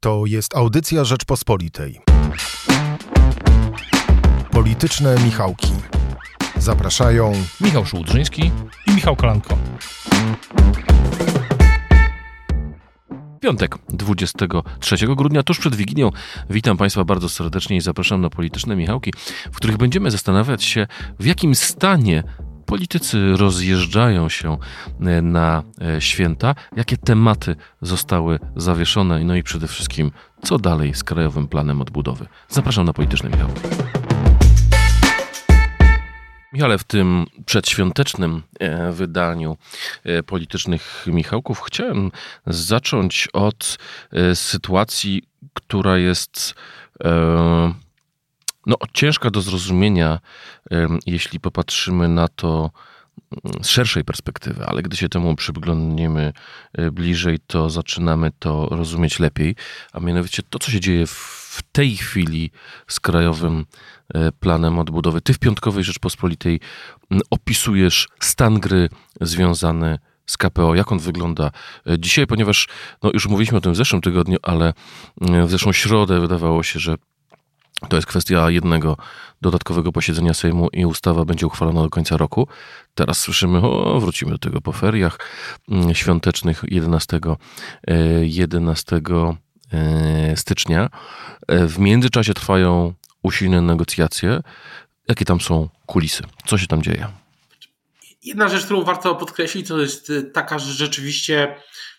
To jest audycja Rzeczpospolitej. Polityczne Michałki. Zapraszają Michał Szułdrzyński i Michał Kolanko. Piątek, 23 grudnia, tuż przed Wigilią. Witam Państwa bardzo serdecznie i zapraszam na Polityczne Michałki, w których będziemy zastanawiać się, w jakim stanie politycy rozjeżdżają się e, na e, święta, jakie tematy zostały zawieszone, no i przede wszystkim, co dalej z Krajowym Planem Odbudowy. Zapraszam na Polityczne Michałki. Michale, w tym przedświątecznym e, wydaniu politycznych Michałków chciałem zacząć od sytuacji, która jest no, ciężka do zrozumienia, jeśli popatrzymy na to mm, z szerszej perspektywy, ale gdy się temu przyglądniemy e, bliżej, to zaczynamy to rozumieć lepiej, a mianowicie to, co się dzieje w tej chwili z Krajowym e, Planem Odbudowy. Ty w Piątkowej Rzeczpospolitej opisujesz stan gry związany z KPO, jak on wygląda e, dzisiaj, ponieważ no, już mówiliśmy o tym w zeszłym tygodniu, ale w zeszłą środę wydawało się, że to jest kwestia jednego dodatkowego posiedzenia Sejmu i ustawa będzie uchwalona do końca roku. Teraz słyszymy, o, wrócimy do tego po feriach mm, świątecznych 11, 11 e, e, stycznia. E, w międzyczasie trwają usilne negocjacje. Jakie tam są kulisy? Co się tam dzieje? Jedna rzecz, którą warto podkreślić, to jest taka, że rzeczywiście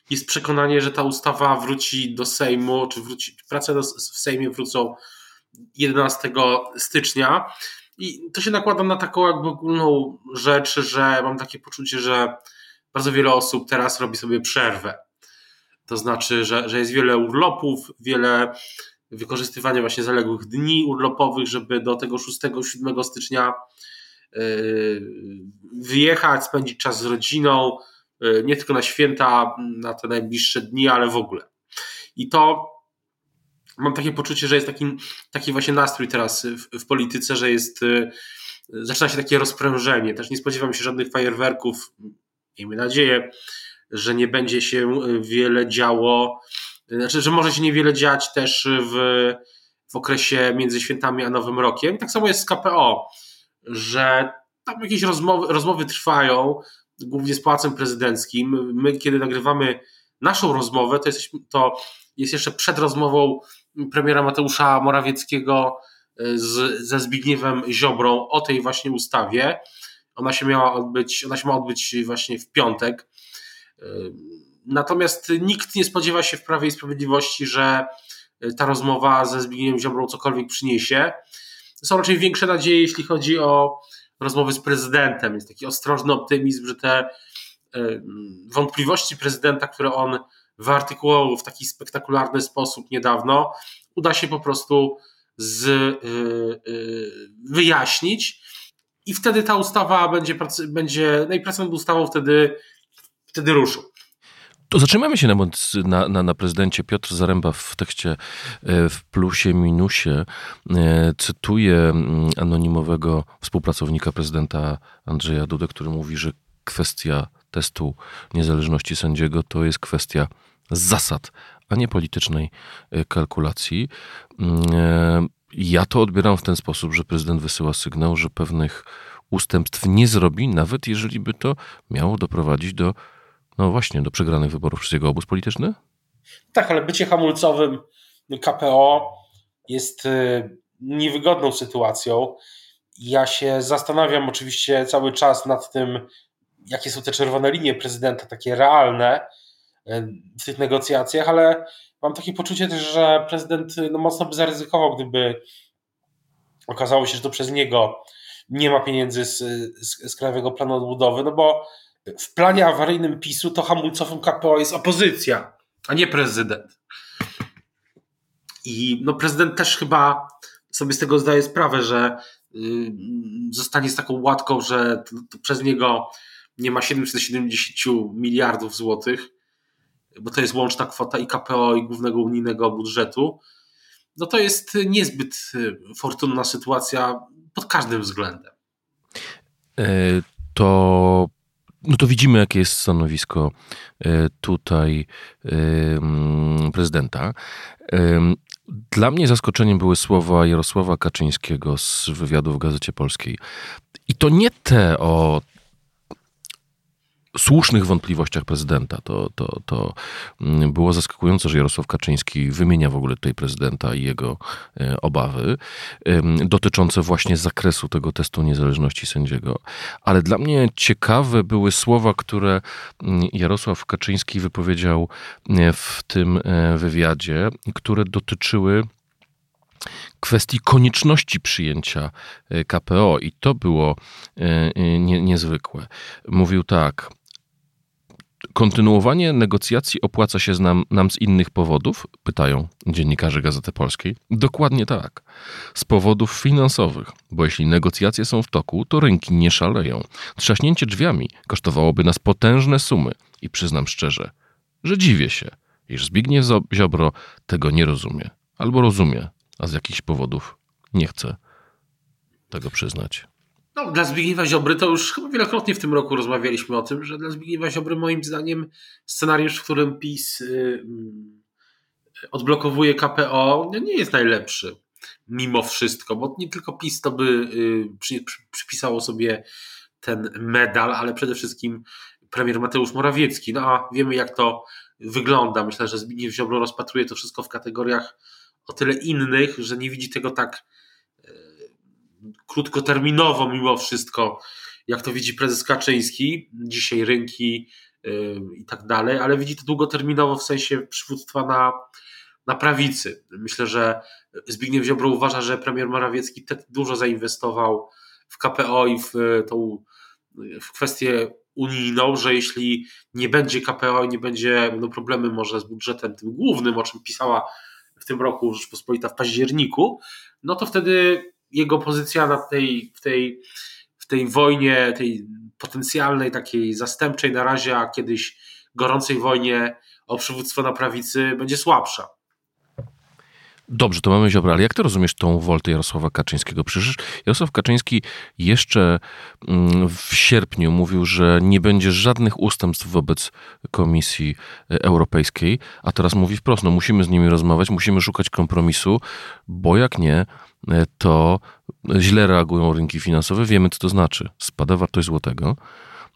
jest przekonanie, że ta ustawa wróci do Sejmu, czy wróci, prace w Sejmie wrócą 11 stycznia. I to się nakłada na taką jakby ogólną rzecz, że mam takie poczucie, że bardzo wiele osób teraz robi sobie przerwę. To znaczy, że, że jest wiele urlopów, wiele wykorzystywania właśnie zaległych dni urlopowych, żeby do tego 6-7 stycznia yy, wyjechać, spędzić czas z rodziną, yy, nie tylko na święta, na te najbliższe dni, ale w ogóle. I to mam takie poczucie, że jest taki, taki właśnie nastrój teraz w, w polityce, że jest y, zaczyna się takie rozprężenie. Też nie spodziewam się żadnych fajerwerków. Miejmy nadzieję, że nie będzie się wiele działo, znaczy, że może się niewiele dziać też w, w okresie między świętami a Nowym Rokiem. Tak samo jest z KPO, że tam jakieś rozmowy, rozmowy trwają, głównie z Pałacem Prezydenckim. My, kiedy nagrywamy naszą rozmowę, to, jesteśmy, to jest jeszcze przed rozmową premiera Mateusza Morawieckiego e, z, ze Zbigniewem Ziobrą o tej właśnie ustawie. Ona się miała odbyć, ona się ma odbyć właśnie w piątek. E, natomiast nikt nie spodziewa się w Prawie i Sprawiedliwości, że ta rozmowa ze Zbigniewem Ziobrą cokolwiek przyniesie. Są raczej większe nadzieje, jeśli chodzi o rozmowy z prezydentem. Jest taki ostrożny optymizm, że te e, wątpliwości prezydenta, które on wyartykułował w taki spektakularny sposób niedawno, uda się po prostu z, yy, yy, wyjaśnić i wtedy ta ustawa będzie, będzie no i praca ustawą wtedy, wtedy ruszą. To zatrzymamy się na, na, na, na, prezydencie. Piotr Zaręba w tekście e, w plusie, minusie e, cytuje mm, anonimowego współpracownika prezydenta Andrzeja Dudę, który mówi, że kwestia testu niezależności sędziego to jest kwestia zasad, a nie politycznej e, kalkulacji. Mm, e, ja to odbieram w ten sposób, że prezydent wysyła sygnał, że pewnych ustępstw nie zrobi, nawet jeżeli by to miało doprowadzić do, no właśnie, do przegranych wyborów przez jego obóz polityczny? Tak, ale bycie hamulcowym KPO jest e, niewygodną sytuacją. Ja się zastanawiam oczywiście cały czas nad tym, jakie są te czerwone linie prezydenta, takie realne, w tych negocjacjach, ale mam takie poczucie też, że prezydent no, mocno by zaryzykował, gdyby okazało się, że to przez niego nie ma pieniędzy z, z, z Krajowego Planu Odbudowy, no bo w planie awaryjnym PiSu to hamulcowym KPO jest opozycja, a nie prezydent. I no, prezydent też chyba sobie z tego zdaje sprawę, że y, zostanie z taką łatką, że przez niego nie ma 770 miliardów złotych, bo to jest łączna kwota i KPO i głównego unijnego budżetu, no to jest niezbyt y, fortunna sytuacja pod każdym względem. E, to no to widzimy, jakie jest stanowisko tutaj mm, prezydenta. Dla mnie zaskoczeniem były słowa Jarosława Kaczyńskiego z wywiadu w Gazecie Polskiej. I to nie te o słusznych wątpliwościach prezydenta. To, to, to mm, było zaskakujące, że Jarosław Kaczyński wymienia w ogóle tutaj prezydenta i jego e, obawy dotyczące właśnie zakresu tego testu niezależności sędziego. Ale dla mnie ciekawe były słowa, które mm, Jarosław Kaczyński wypowiedział e, w tym e, wywiadzie, które dotyczyły kwestii konieczności przyjęcia KPO i to było nie, niezwykłe. Mówił tak: Kontynuowanie negocjacji opłaca się nam, nam z innych powodów? Pytają dziennikarze Gazety Polskiej. Dokładnie tak. Z powodów finansowych, bo jeśli negocjacje są w toku, to rynki nie szaleją. Trzaśnięcie drzwiami kosztowałoby nas potężne sumy i przyznam szczerze, że dziwię się, iż Zbigniew Ziobro tego nie rozumie. Albo rozumie, a z jakichś powodów nie chce tego przyznać. No, dla Zbigniewa Ziobry to już chyba wielokrotnie w tym roku rozmawialiśmy o tym, że dla Zbigniewa Ziobry moim zdaniem scenariusz, w którym PiS y, y, odblokowuje KPO nie jest najlepszy mimo wszystko, bo nie tylko PiS to by y, przy, przy, przypisało sobie ten medal, ale przede wszystkim premier Mateusz Morawiecki. No a wiemy jak to wygląda. Myślę, że Zbigniew Ziobro rozpatruje to wszystko w kategoriach o tyle innych, że nie widzi tego tak krótkoterminowo mimo wszystko, jak to widzi prezes Kaczyński, dzisiaj rynki yy, i tak dalej, ale widzi to długoterminowo w sensie przywództwa na, na prawicy. Myślę, że Zbigniew Ziobro uważa, że premier Morawiecki tak dużo zainwestował w KPO i w tą w kwestię unijną, że jeśli nie będzie KPO i nie będzie no problemy może z budżetem tym głównym, o czym pisała w tym roku Rzeczpospolita w październiku, no to wtedy jego pozycja na tej, w, tej, w tej wojnie, tej potencjalnej, takiej zastępczej na razie, a kiedyś gorącej wojnie o przywództwo na prawicy będzie słabsza. Dobrze, to mamy Ziobro, ale jak ty rozumiesz tą woltę Jarosława Kaczyńskiego? Przecież Jarosław Kaczyński jeszcze mm, w sierpniu mówił, że nie będzie żadnych ustępstw wobec Komisji Europejskiej, a teraz mówi wprost, no musimy z nimi rozmawiać, musimy szukać kompromisu, bo jak nie, to źle reagują rynki finansowe. Wiemy, co to znaczy. Spada wartość złotego,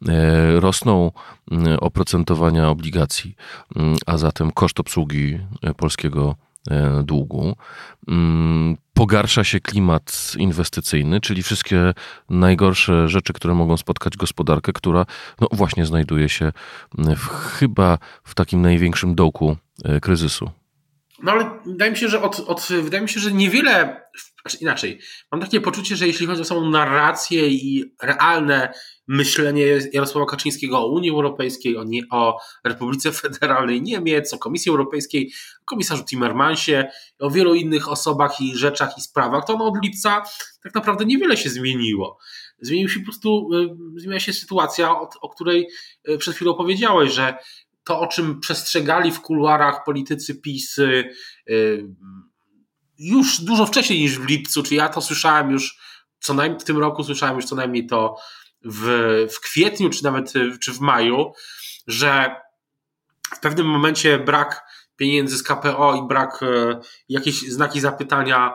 e, rosną mm, oprocentowania obligacji, mm, a zatem koszt obsługi e, polskiego e, długu. Mm, pogarsza się klimat inwestycyjny, czyli wszystkie najgorsze rzeczy, które mogą spotkać gospodarkę, która no właśnie znajduje się w, chyba w takim największym dołku kryzysu. No ale wydaje mi się, że od, od, wydaje mi się, że niewiele, znaczy inaczej, mam takie poczucie, że jeśli chodzi o samą narrację i realne myślenie Jarosława Kaczyńskiego o Unii Europejskiej, o, nie, o Republice Federalnej Niemiec, o Komisji Europejskiej, o komisarzu Timmermansie, o wielu innych osobach i rzeczach i sprawach, to ono od lipca tak naprawdę niewiele się zmieniło. Zmienił się po prostu, y, zmieniła się sytuacja, o, o której y, przed chwilą powiedziałeś, że to, o czym przestrzegali w kuluarach politycy PiS y, już dużo wcześniej niż w lipcu, czy ja to słyszałem już co najmniej w tym roku, słyszałem już co najmniej to w, w kwietniu, czy nawet czy w maju, że w pewnym momencie brak pieniędzy z KPO i brak e, jakieś znaki zapytania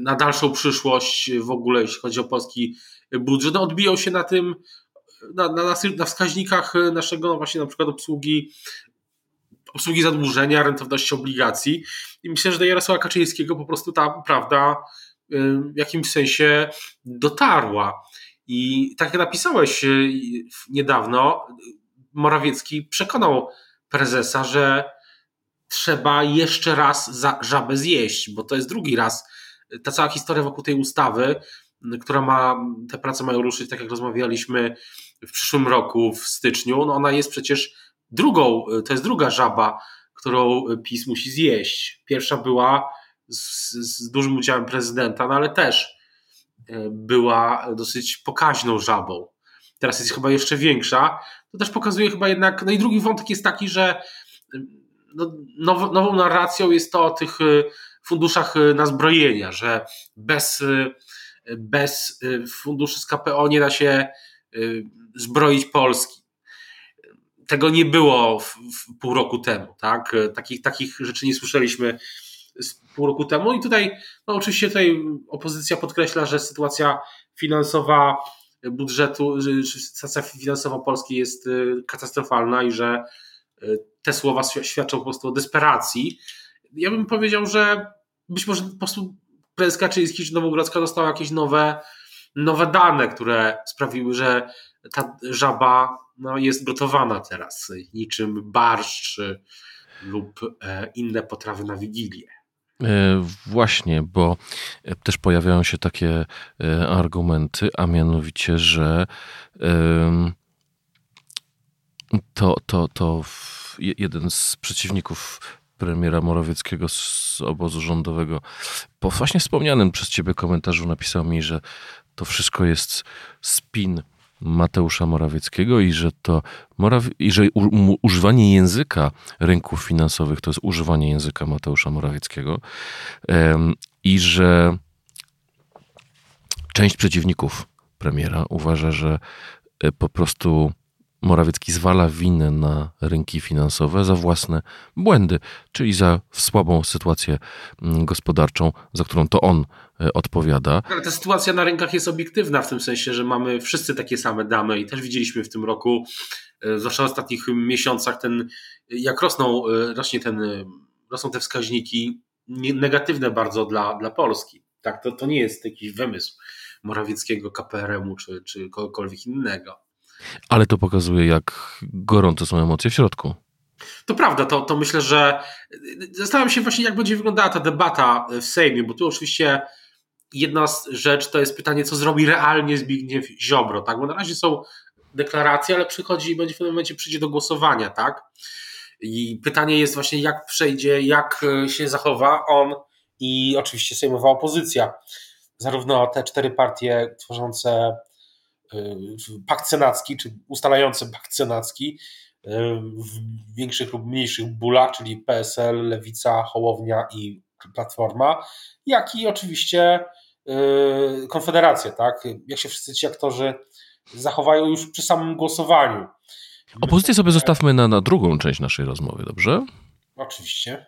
na dalszą przyszłość w ogóle, jeśli chodzi o polski budżet, no odbijał się na tym, na, na, na wskaźnikach e, naszego no właśnie na przykład obsługi obsługi zadłużenia, rentowności obligacji i myślę, że do Jarosława Kaczyńskiego po prostu ta prawda e, w jakimś sensie dotarła. I tak jak napisałeś e, niedawno, Morawiecki przekonał prezesa, że trzeba jeszcze raz za żabę zjeść, bo to jest drugi raz. Ta cała historia wokół tej ustawy, która ma, te prace mają ruszyć, tak jak rozmawialiśmy w przyszłym roku, w styczniu, no ona jest przecież drugą, to jest druga żaba, którą PiS musi zjeść. Pierwsza była z, z dużym udziałem prezydenta, no ale też e, była dosyć pokaźną żabą. Teraz jest chyba jeszcze większa. To też pokazuje chyba jednak, no i drugi wątek jest taki, że no, now, nową narracją jest to o tych e, funduszach e, na zbrojenia, że bez, bez funduszy z KPO nie da się zbroić Polski. Tego nie było w, w pół roku temu, tak? Takich, takich rzeczy nie słyszeliśmy pół roku temu i tutaj, no oczywiście tutaj opozycja podkreśla, że sytuacja finansowa budżetu, że sytuacja finansowa Polski jest katastrofalna i że te słowa świadczą po prostu o desperacji. Ja bym powiedział, że być może po prostu prezes Kaczyński czy Nowogrodzka dostała jakieś nowe, nowe dane, które sprawiły, że ta żaba no, jest gotowana teraz, niczym barszcz lub e, inne potrawy na Wigilię. E, właśnie, bo też pojawiają się takie e, argumenty, a mianowicie, że to, to, to jeden z przeciwników premiera Morawieckiego z obozu rządowego. Po właśnie wspomnianym przez ciebie komentarzu napisał mi, że to wszystko jest spin Mateusza Morawieckiego i że to Moraw... i że używanie języka rynków finansowych to jest używanie języka Mateusza Morawieckiego i że część przeciwników premiera uważa, że e, po prostu Morawiecki zwala winę na rynki finansowe za własne błędy, czyli za słabą sytuację mm, gospodarczą, za którą to on e, odpowiada. Ale ta sytuacja na rynkach jest obiektywna w tym sensie, że mamy wszyscy takie same dane i też widzieliśmy w tym roku, e, zwłaszcza w ostatnich miesiącach, ten, jak rosną, e, rośnie ten, rosną te wskaźniki negatywne bardzo dla, dla Polski. Tak, to, to nie jest jakiś wymysł Morawieckiego, KPRM-u czy, czy kogokolwiek innego. Ale to pokazuje, jak gorące są emocje w środku. To prawda, to, to myślę, że zastanawiam się właśnie, jak będzie wyglądała ta debata w Sejmie, bo tu oczywiście jedna rzecz to jest pytanie, co zrobi realnie Zbigniew Ziobro, tak? Bo na razie są deklaracje, ale przychodzi i będzie w pewnym momencie przyjdzie do głosowania, tak? I pytanie jest właśnie, jak przejdzie, jak się zachowa on i oczywiście sejmowa opozycja. Zarówno te cztery partie tworzące pakt senacki, czy ustalający pakt senacki y, w większych lub mniejszych bólach, czyli PSL, Lewica, Hołownia i Platforma, jak i oczywiście y, Konfederacja, tak? Jak się wszyscy ci aktorzy zachowają już przy samym głosowaniu. Opozycję sobie zostawmy na, na drugą część naszej rozmowy, dobrze? Oczywiście.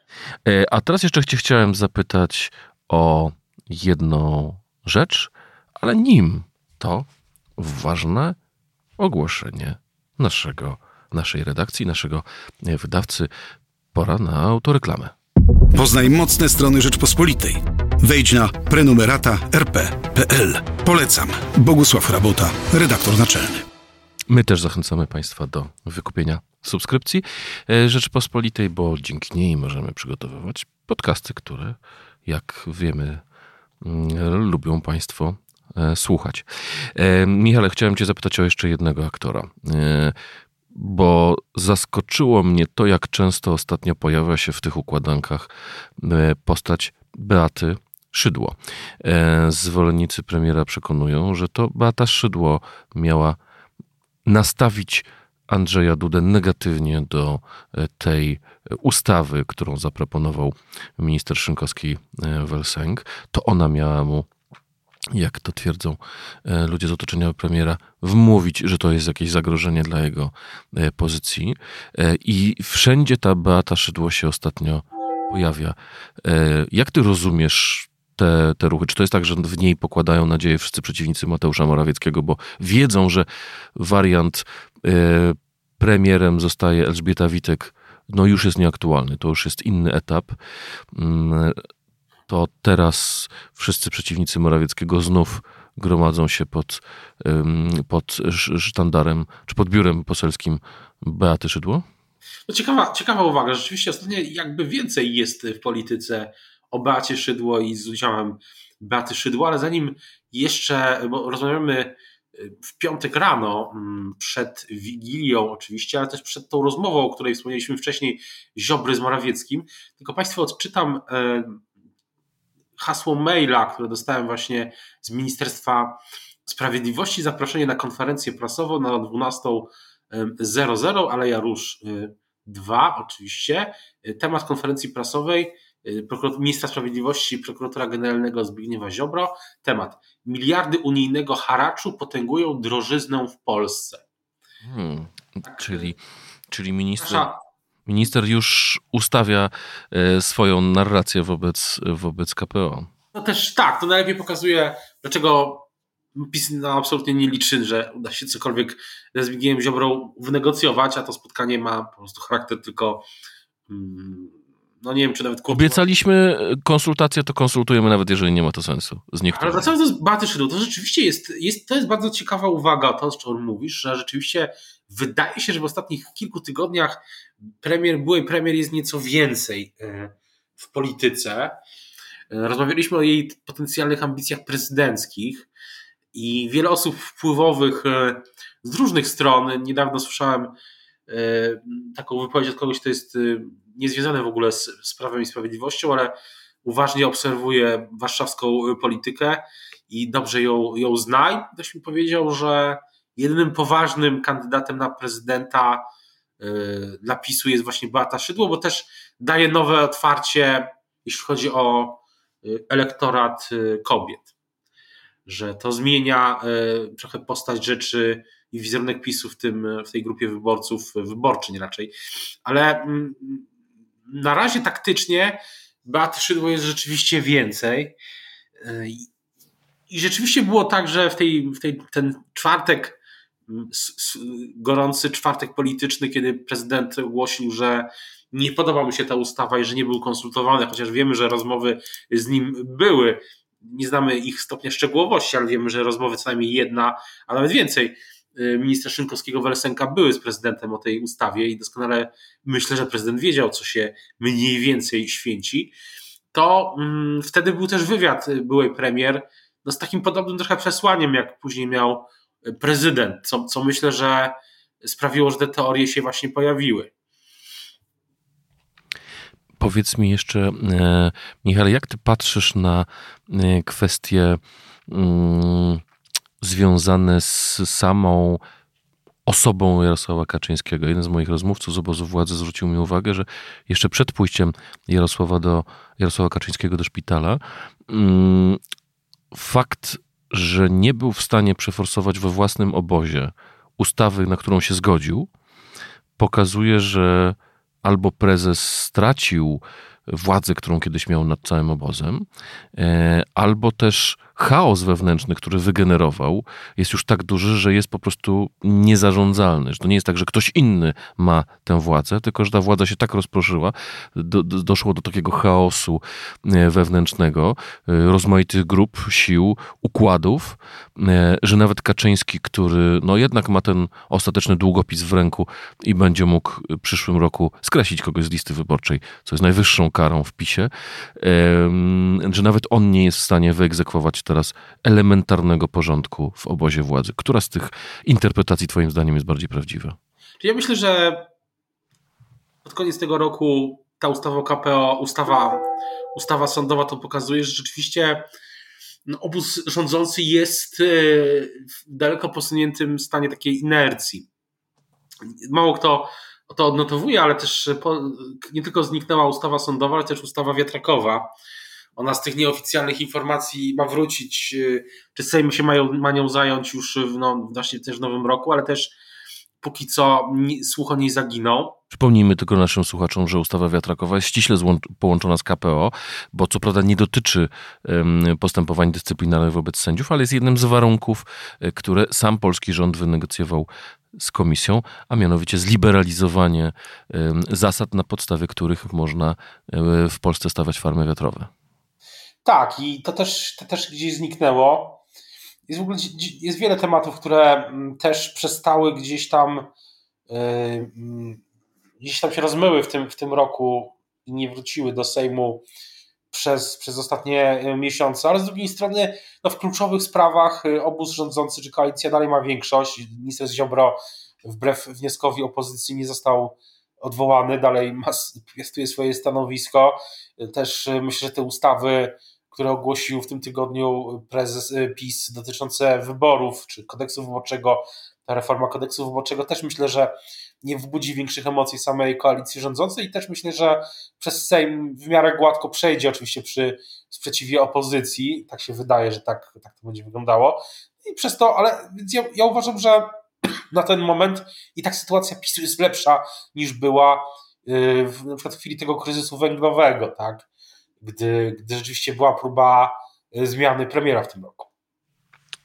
E, a teraz jeszcze chciałem zapytać o jedną rzecz, ale nim to ważne ogłoszenie naszego, naszej redakcji, naszego wydawcy. Pora na autoreklamę. Poznaj mocne strony Rzeczpospolitej. Wejdź na prenumerata rp.pl. Polecam. Bogusław Rabota, redaktor naczelny. My też zachęcamy Państwa do wykupienia subskrypcji e, Rzeczpospolitej, bo dzięki niej możemy przygotowywać podcasty, które, jak wiemy, mm, lubią Państwo E, słuchać. E, Michale, chciałem Cię zapytać o jeszcze jednego aktora, e, bo zaskoczyło mnie to, jak często ostatnio pojawia się w tych układankach postać Beaty Szydło. Zwolennicy premiera przekonują, że to Beata Szydło miała nastawić Andrzeja Dudę negatywnie do tej ustawy, którą zaproponował minister Szynkowski-Welsenk. To ona miała mu jak to twierdzą e, ludzie z otoczenia premiera, wmówić, że to jest jakieś zagrożenie dla jego e, pozycji. E, I wszędzie ta Beata Szydło się ostatnio pojawia. Jak ty rozumiesz te, te ruchy? Czy to jest tak, że w niej pokładają nadzieję wszyscy przeciwnicy Mateusza Morawieckiego, bo wiedzą, że wariant premierem zostaje Elżbieta Witek, no już jest nieaktualny, to już jest inny etap. To teraz wszyscy przeciwnicy Morawieckiego znów gromadzą się pod, pod sztandarem, czy pod biurem poselskim Beaty Szydło? No ciekawa, ciekawa uwaga. Rzeczywiście ostatnio jakby więcej jest w polityce o Beacie Szydło i z udziałem Beaty Szydło, ale zanim jeszcze, bo rozmawiamy y, w piątek rano, mm, przed Wigilią oczywiście, ale też przed tą rozmową, o której wspomnieliśmy wcześniej, Ziobry z Morawieckim, tylko Państwu odczytam hasło maila, które dostałem właśnie z Ministerstwa Sprawiedliwości, zaproszenie na konferencję prasową na 12.00, Aleja Róż 2 y, oczywiście. Temat konferencji prasowej ministra sprawiedliwości, prokuratora generalnego Zbigniewa Ziobro. Temat. Miliardy unijnego haraczu potęgują drożyznę w Polsce. Hmm, czyli, czyli minister, minister już ustawia swoją narrację wobec, wobec KPO. No też tak, to najlepiej pokazuje, dlaczego PiS no, absolutnie nie liczy, że uda się cokolwiek ze Zbigniewem Ziobrą wynegocjować, a to spotkanie ma po prostu charakter tylko mm, no nie wiem, czy nawet... Obiecaliśmy konsultacje, to konsultujemy nawet jeżeli nie ma to sensu. Z niektórych. Ale wracając do Beaty Szydło, to rzeczywiście jest, jest, to jest bardzo ciekawa uwaga, to o czym mówisz, że rzeczywiście wydaje się, że w ostatnich kilku tygodniach premier, byłej premier jest nieco więcej e, w polityce. E, rozmawialiśmy o jej potencjalnych ambicjach prezydenckich i wiele osób wpływowych e, z różnych stron, niedawno słyszałem e, taką wypowiedź od kogoś, kto jest niezwiązany w ogóle z, z Prawem i Sprawiedliwością, ale uważnie obserwuje warszawską politykę i dobrze ją, ją zna. I ktoś mi powiedział, że jedynym poważnym kandydatem na prezydenta dla PiSu jest właśnie Beata Szydło, bo też daje nowe otwarcie, jeśli chodzi o elektorat kobiet. Że to zmienia trochę postać rzeczy i wizerunek PiSu w, tym, w tej grupie wyborców, wyborczyń raczej. Ale mm, na razie taktycznie Beaty Szydło jest rzeczywiście więcej. I rzeczywiście było tak, że w, tej, w tej, ten czwartek, mm, gorący czwartek polityczny, kiedy prezydent ogłosił, że nie podoba mu się ta ustawa i że nie był konsultowany, chociaż wiemy, że rozmowy z nim były. Nie znamy ich stopnia szczegółowości, ale wiemy, że rozmowy co najmniej jedna, a nawet więcej ministra Szynkowskiego Welsenka były z prezydentem o tej ustawie i doskonale myślę, że prezydent wiedział, co się mniej więcej święci. To mm, wtedy był też wywiad byłej premier no, z takim podobnym trochę przesłaniem, jak później miał prezydent, co, co myślę, że sprawiło, że te teorie się właśnie pojawiły. Powiedz mi jeszcze, e, Michał, jak ty patrzysz na e, kwestie mm, związane z samą osobą Jarosława Kaczyńskiego. Jeden z moich rozmówców z obozu władzy zwrócił mi uwagę, że jeszcze przed pójściem Jarosława, do, Jarosława Kaczyńskiego do szpitala, mm, fakt, że nie był w stanie przeforsować we własnym obozie ustawy, na którą się zgodził, pokazuje, że albo prezes stracił władzę, którą kiedyś miał nad całym obozem, e, albo też chaos wewnętrzny, który wygenerował, jest już tak duży, że jest po prostu niezarządzalny. Że to nie jest tak, że ktoś inny ma tę władzę, tylko że ta władza się tak rozproszyła, do, do, doszło do takiego chaosu e, wewnętrznego, e, rozmaitych grup, sił, układów, e, że nawet Kaczyński, który no jednak ma ten ostateczny długopis w ręku i będzie mógł w przyszłym roku skreślić kogoś z listy wyborczej, co jest najwyższą karą w PiSie, że nawet on nie jest w stanie wyegzekwować teraz elementarnego porządku w obozie władzy. Która z tych interpretacji Twoim zdaniem jest bardziej prawdziwa? Ja myślę, że pod koniec tego roku ta ustawa o KPO, ustawa, ustawa sądowa to pokazuje, że rzeczywiście no, obóz rządzący jest e, w daleko posuniętym stanie takiej inercji. Mało kto to odnotowuje, ale też nie tylko zniknęła ustawa sądowa, ale też ustawa wiatrakowa, ona z tych nieoficjalnych informacji ma wrócić, y, czy Sejm się mają, ma nią zająć już w, no, właśnie też w nowym roku, ale też póki co słuch o niej zaginął. Przypomnijmy tylko naszym słuchaczom, że ustawa wiatrakowa jest ściśle połączona z KPO, bo co prawda nie dotyczy postępowań dyscyplinarnych wobec sędziów, ale jest jednym z warunków, e, które sam polski rząd wynegocjował z komisją, a mianowicie zliberalizowanie zasad, na podstawie których można e, w Polsce stawiać farmy wiatrowe. Tak, i to też, to też gdzieś zniknęło. Jest w ogóle jest wiele tematów, które mm, też przestały gdzieś tam yy, gdzieś tam się rozmyły w tym, w tym roku i nie wróciły do Sejmu przez, przez ostatnie y, miesiące, ale z drugiej strony no w kluczowych sprawach y, obóz rządzący czy koalicja dalej ma większość. Minister Ziobro wbrew wnioskowi opozycji nie został odwołany, dalej ma, piastuje swoje stanowisko. Też myślę, że te ustawy które ogłosił w tym tygodniu prezes y, PiS dotyczące wyborów czy kodeksu wyborczego ta reforma kodeksu wyborczego też myślę, że nie wbudzi większych emocji samej koalicji rządzącej i też myślę, że przez Sejm w miarę gładko przejdzie, oczywiście przy sprzeciwie opozycji. Tak się wydaje, że tak, tak to będzie wyglądało. I przez to, ale ja, ja uważam, że na ten moment i tak sytuacja PiSu jest lepsza niż była yy, w, na przykład w chwili tego kryzysu węglowego, tak? Gdy, gdy rzeczywiście była próba yy, zmiany premiera w tym roku.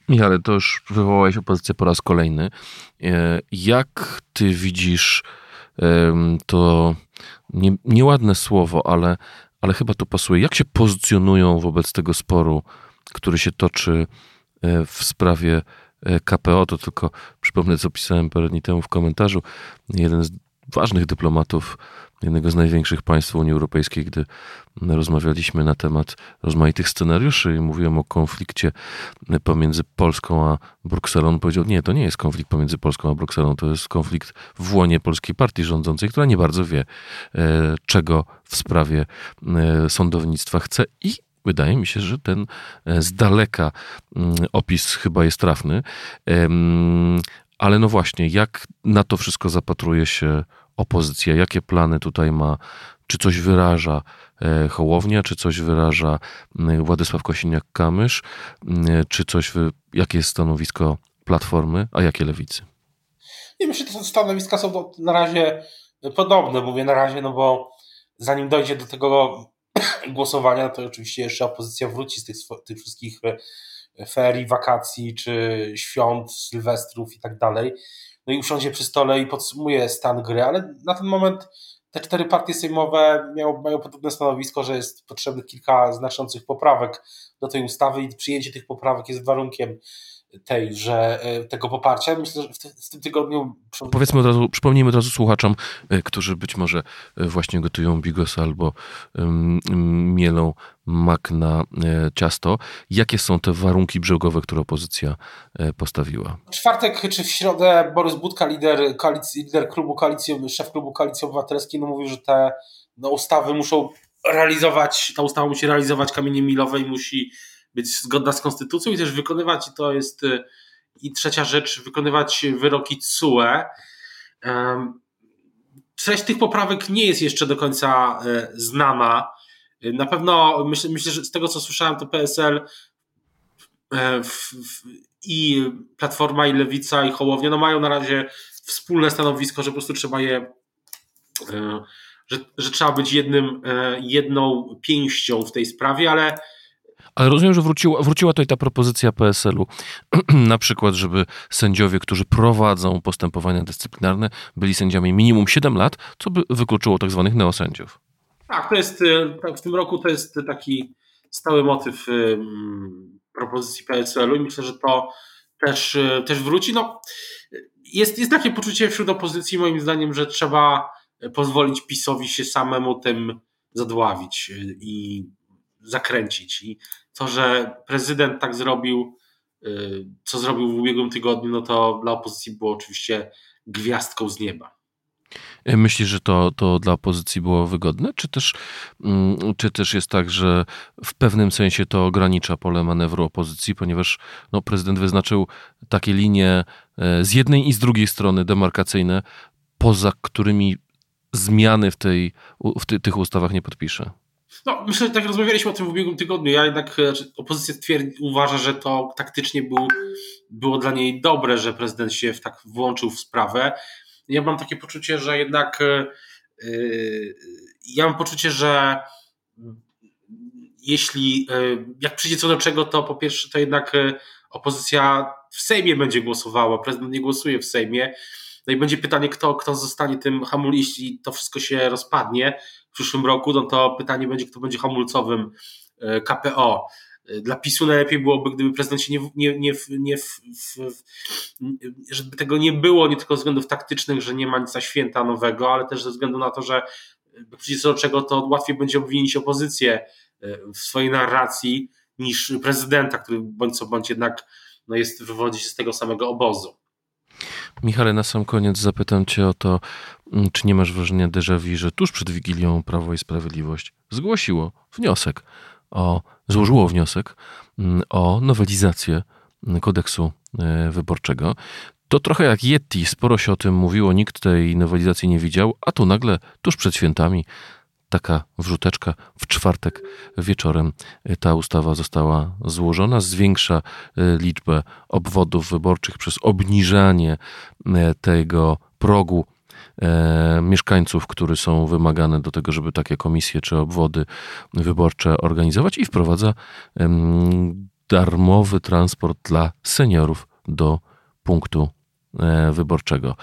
Michale, to już wywołałeś opozycję po raz kolejny. E, jak ty widzisz to nie, nieładne słowo, ale, ale chyba to pasuje. Jak się pozycjonują wobec tego sporu, który się toczy e, w sprawie e, KPO? To tylko przypomnę, co pisałem parę dni temu w komentarzu. Jeden z ważnych dyplomatów jednego z największych państw Unii Europejskiej, gdy rozmawialiśmy na temat rozmaitych scenariuszy i mówiłem o konflikcie pomiędzy Polską a Brukselą, powiedział, nie, to nie jest konflikt pomiędzy Polską a Brukselą, to jest konflikt w łonie polskiej partii rządzącej, która nie bardzo wie, e, czego w sprawie e, sądownictwa chce i Wydaje mi się, że ten e, z daleka mm, opis chyba jest trafny. Ale no właśnie, jak na to wszystko zapatruje się opozycja? Jakie plany tutaj ma? Czy coś wyraża e, Hołownia, czy coś wyraża Władysław Kosiniak-Kamysz, czy coś, jakie jest stanowisko Platformy, a jakie Lewicy? Nie myślę, że te stanowiska są na razie podobne, mówię na razie, no bo zanim dojdzie do tego głosowania, to oczywiście jeszcze opozycja wróci z tych, tych wszystkich e, ferii, wakacji, czy świąt, sylwestrów i tak dalej no i usiądzie przy stole i podsumuje stan gry, ale na ten moment te cztery partie sejmowe mają, mają podobne stanowisko, że jest potrzebnych kilka znaczących poprawek do tej ustawy i przyjęcie tych poprawek jest warunkiem tej, że e, tego poparcia. Myślę, że w, tym tygodniu. Powiedzmy od razu, przypomnijmy od razu słuchaczom, e, którzy być może e, właśnie gotują bigos albo mielą mak na ciasto. Jakie są te warunki brzegowe, które opozycja postawiła? W czwartek czy w środę Borys Budka, lider, koalicji, lider klubu koalicji, szef klubu Koalicji Obywatelskiej, no mówił, że te no, ustawy muszą realizować, ta ustawa musi realizować kamienie milowe i musi być zgodna z konstytucją i też wykonywać, i to jest y, i trzecia rzecz, wykonywać wyroki CUE. Treść tych poprawek nie jest jeszcze do końca e, znana. Na pewno myślę, myślę że z tego co słyszałem, to PSL e, i Platforma, i Lewica, i Hołownia no mają na razie wspólne stanowisko, że po prostu trzeba je, e, że, że trzeba być jednym, jedną pięścią w tej sprawie, ale ale rozumiem, że wróciła, wróciła tutaj ta propozycja PSL-u, na przykład, żeby sędziowie, którzy prowadzą postępowania dyscyplinarne, byli sędziami minimum 7 lat, co by wykluczyło tak zwanych neosędziów. Tak, to jest, e, tak, w tym roku to jest taki stały motyw propozycji PSL-u i myślę, że to też, e, też wróci. No, jest, jest takie poczucie wśród opozycji, moim zdaniem, że trzeba pozwolić PiSowi się samemu tym zadławić e, i zakręcić. I to, że prezydent tak zrobił, y, co zrobił w ubiegłym tygodniu, no to dla opozycji było oczywiście gwiazdką z nieba. E, myślisz, że to, to dla opozycji było wygodne, czy też, mm, czy też jest tak, że w pewnym sensie to ogranicza pole manewru opozycji, ponieważ no, prezydent wyznaczył takie linie e, z jednej i z drugiej strony demarkacyjne, poza którymi zmiany w, tej, w ty, tych ustawach nie podpisze? No, myślę, że tak rozmawialiśmy o tym w ubiegłym tygodniu. Ja jednak, znaczy, opozycja twierdzi, uważa, że to taktycznie był, było dla niej dobre, że prezydent się w, tak włączył w sprawę. Ja mam takie poczucie, że jednak yy, ja mam poczucie, że jeśli yy, jak przyjdzie co do czego, to po pierwsze to jednak opozycja w Sejmie będzie głosowała, prezydent nie głosuje w Sejmie. No i będzie pytanie, kto, kto zostanie tym hamulcem, jeśli to wszystko się rozpadnie przyszłym roku, no to pytanie będzie, kto będzie hamulcowym e, KPO. E, dla PiSu najlepiej byłoby, gdyby prezydent się nie, nie, nie, nie w, w, żeby tego nie było, nie tylko ze względów taktycznych, że nie ma nic na święta nowego, ale też ze względu na to, że przyjdzie co do czego, to łatwiej będzie obwinić opozycję e, w swojej narracji niż prezydenta, który bądź co bądź jednak no jest, wywodzi się z tego samego obozu. Michale, na sam koniec zapytam Cię o to, mm, czy nie masz wrażenia déjà vu, że tuż przed Wigilią Prawo i Sprawiedliwość zgłosiło wniosek o, złożyło wniosek mm, o nowelizację kodeksu e, wyborczego. To trochę jak Yeti, sporo się o tym mówiło, nikt tej nowelizacji nie widział, a tu nagle, tuż przed świętami, taka wrzuteczka. W czwartek wieczorem ta ustawa została złożona, zwiększa liczbę obwodów wyborczych przez obniżanie tego progu e, mieszkańców, które są wymagane do tego, żeby takie komisje czy obwody wyborcze organizować i wprowadza e, darmowy transport dla seniorów do punktu e, wyborczego.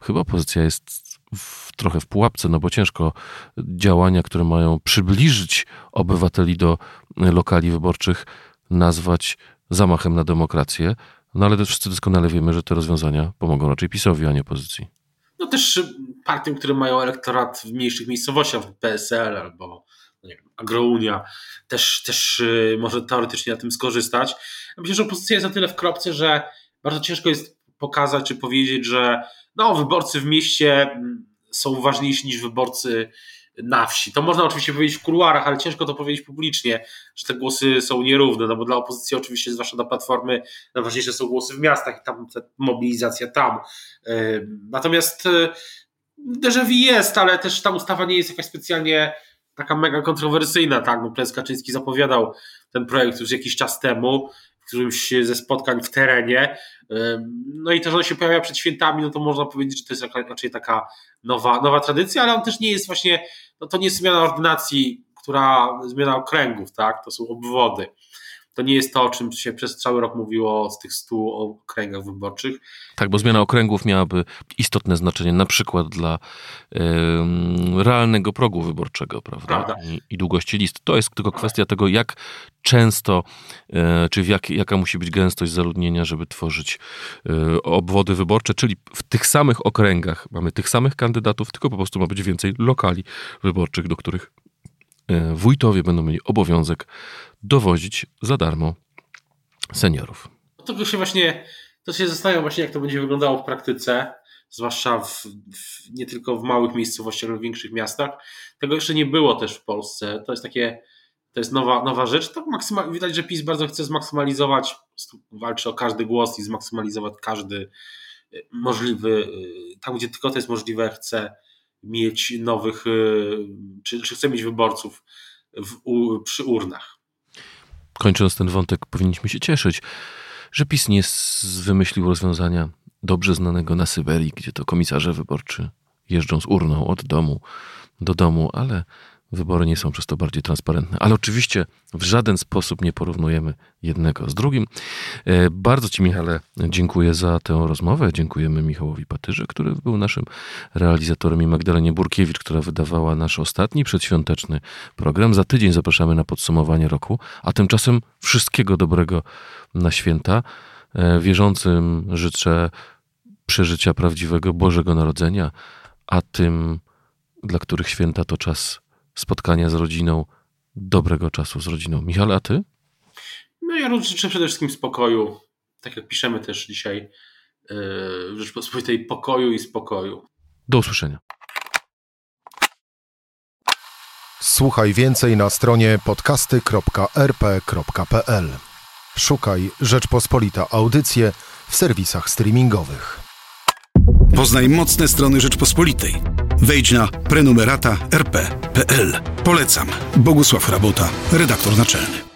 Chyba opozycja jest w, trochę w pułapce, no bo ciężko działania, które mają przybliżyć obywateli do lokali wyborczych, nazwać zamachem na demokrację. No ale też wszyscy doskonale wiemy, że te rozwiązania pomogą raczej PiSowi, a nie opozycji no też partiom, które mają elektorat w mniejszych miejscowościach, PSL albo no nie wiem, Agrounia, też, też y, może teoretycznie na tym skorzystać. Myślę, że opozycja jest na tyle w kropce, że bardzo ciężko jest pokazać czy powiedzieć, że no, wyborcy w mieście mm, są ważniejsi niż wyborcy na wsi. To można oczywiście powiedzieć w kuluarach, ale ciężko to powiedzieć publicznie, że te głosy są nierówne, no bo dla opozycji oczywiście, zwłaszcza dla Platformy, najważniejsze są głosy w miastach i tam mobilizacja tam. Natomiast e, déjà vu jest, ale też ta ustawa nie jest jakaś specjalnie taka mega kontrowersyjna, tak, no prezes Kaczyński zapowiadał ten projekt już jakiś czas temu, którymś ze spotkań w terenie, no i to, że on się pojawia przed świętami, no to można powiedzieć, że to jest raczej taka nowa, nowa tradycja, ale on też nie jest właśnie no to nie jest zmiana ordynacji, która zmiana okręgów, tak? To są obwody. To nie jest to, o czym się przez cały rok mówiło z tych stu okręgach wyborczych. Tak, bo zmiana okręgów miałaby istotne znaczenie na przykład dla y, realnego progu wyborczego, prawda? prawda. I, I, długości list. To jest tylko kwestia tego, jak często, y, czy jak, jaka musi być gęstość zaludnienia, żeby tworzyć y, obwody wyborcze, czyli w tych samych okręgach mamy tych samych kandydatów, tylko po prostu ma być więcej lokali wyborczych, do których wójtowie będą mieli obowiązek dowozić za darmo seniorów. Tego się właśnie, to się zastanawiam właśnie, jak to będzie wyglądało w praktyce, zwłaszcza w, w, nie tylko w małych miejscowościach, ale w większych miastach. Tego jeszcze nie było też w Polsce. To jest takie, to jest nowa, nowa rzecz. To maksyma, widać, że PiS bardzo chce zmaksymalizować, walczy o każdy głos i zmaksymalizować każdy y, możliwy, y, tam gdzie tylko to jest możliwe, chce mieć nowych, y, czy, czy chce mieć wyborców w, u, przy urnach. Kończąc ten wątek, powinniśmy się cieszyć, że PiS nie wymyślił rozwiązania dobrze znanego na Syberii, gdzie to komisarze wyborczy jeżdżą z urną od domu do domu, ale Wybory nie są przez to bardziej transparentne. Ale oczywiście w żaden sposób nie porównujemy jednego z drugim. E, bardzo Ci, Michale, dziękuję za tę rozmowę. Dziękujemy Michałowi Patyrze, który był naszym realizatorem i Magdalenie Burkiewicz, która wydawała nasz ostatni przedświąteczny program. Za tydzień zapraszamy na podsumowanie roku, a tymczasem wszystkiego dobrego na święta. E, wierzącym życzę przeżycia prawdziwego Bożego Narodzenia, a tym, dla których święta to czas spotkania z rodziną, dobrego czasu z rodziną. Michał, a ty? No ja życzę przede wszystkim spokoju, tak jak piszemy też dzisiaj yy, w Rzeczpospolitej, pokoju i spokoju. Do usłyszenia. Słuchaj więcej na stronie podcasty.rp.pl. Szukaj Rzeczpospolita Audycje w serwisach streamingowych. Poznaj mocne strony Rzeczpospolitej. Wejdź na prenumerata rp.pl. Polecam. Bogusław Rabota, redaktor naczelny.